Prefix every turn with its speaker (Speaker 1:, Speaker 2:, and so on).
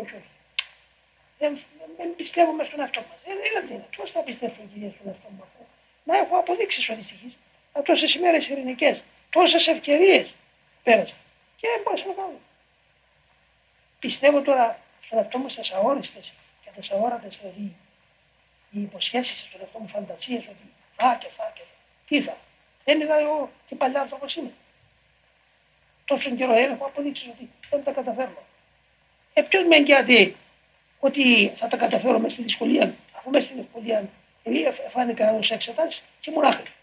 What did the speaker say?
Speaker 1: όχι, όχι. Δεν, δεν πιστεύουμε στον εαυτό μας. Δεν είναι δυνατό. Πώς θα πιστεύω, κυρία, στον εαυτό μου αφού να έχω αποδείξεις ο δυστυχή. Από τόσες ημέρες ειρηνικές, τόσες ευκαιρίες πέρασα. Και δεν μπορούσα να κάνω. Πιστεύω τώρα στον εαυτό μου στι αόριστες και τις αόρατες δηλαδή οι υποσχέσεις στον εαυτό μου φαντασίες ότι θα και θα και τι θα. Δεν είδα εγώ και παλιά άνθρωπος είμαι. Τόσο καιρό έχω αποδείξεις ότι δεν τα καταφέρνω. Ε, ποιος με εγγυάται ότι θα τα καταφέρω μέσα στη δυσκολία, αφού μέσα στην ευκολία δηλαδή φάνηκα ως εξετάσει και ήμουν άχρηστο.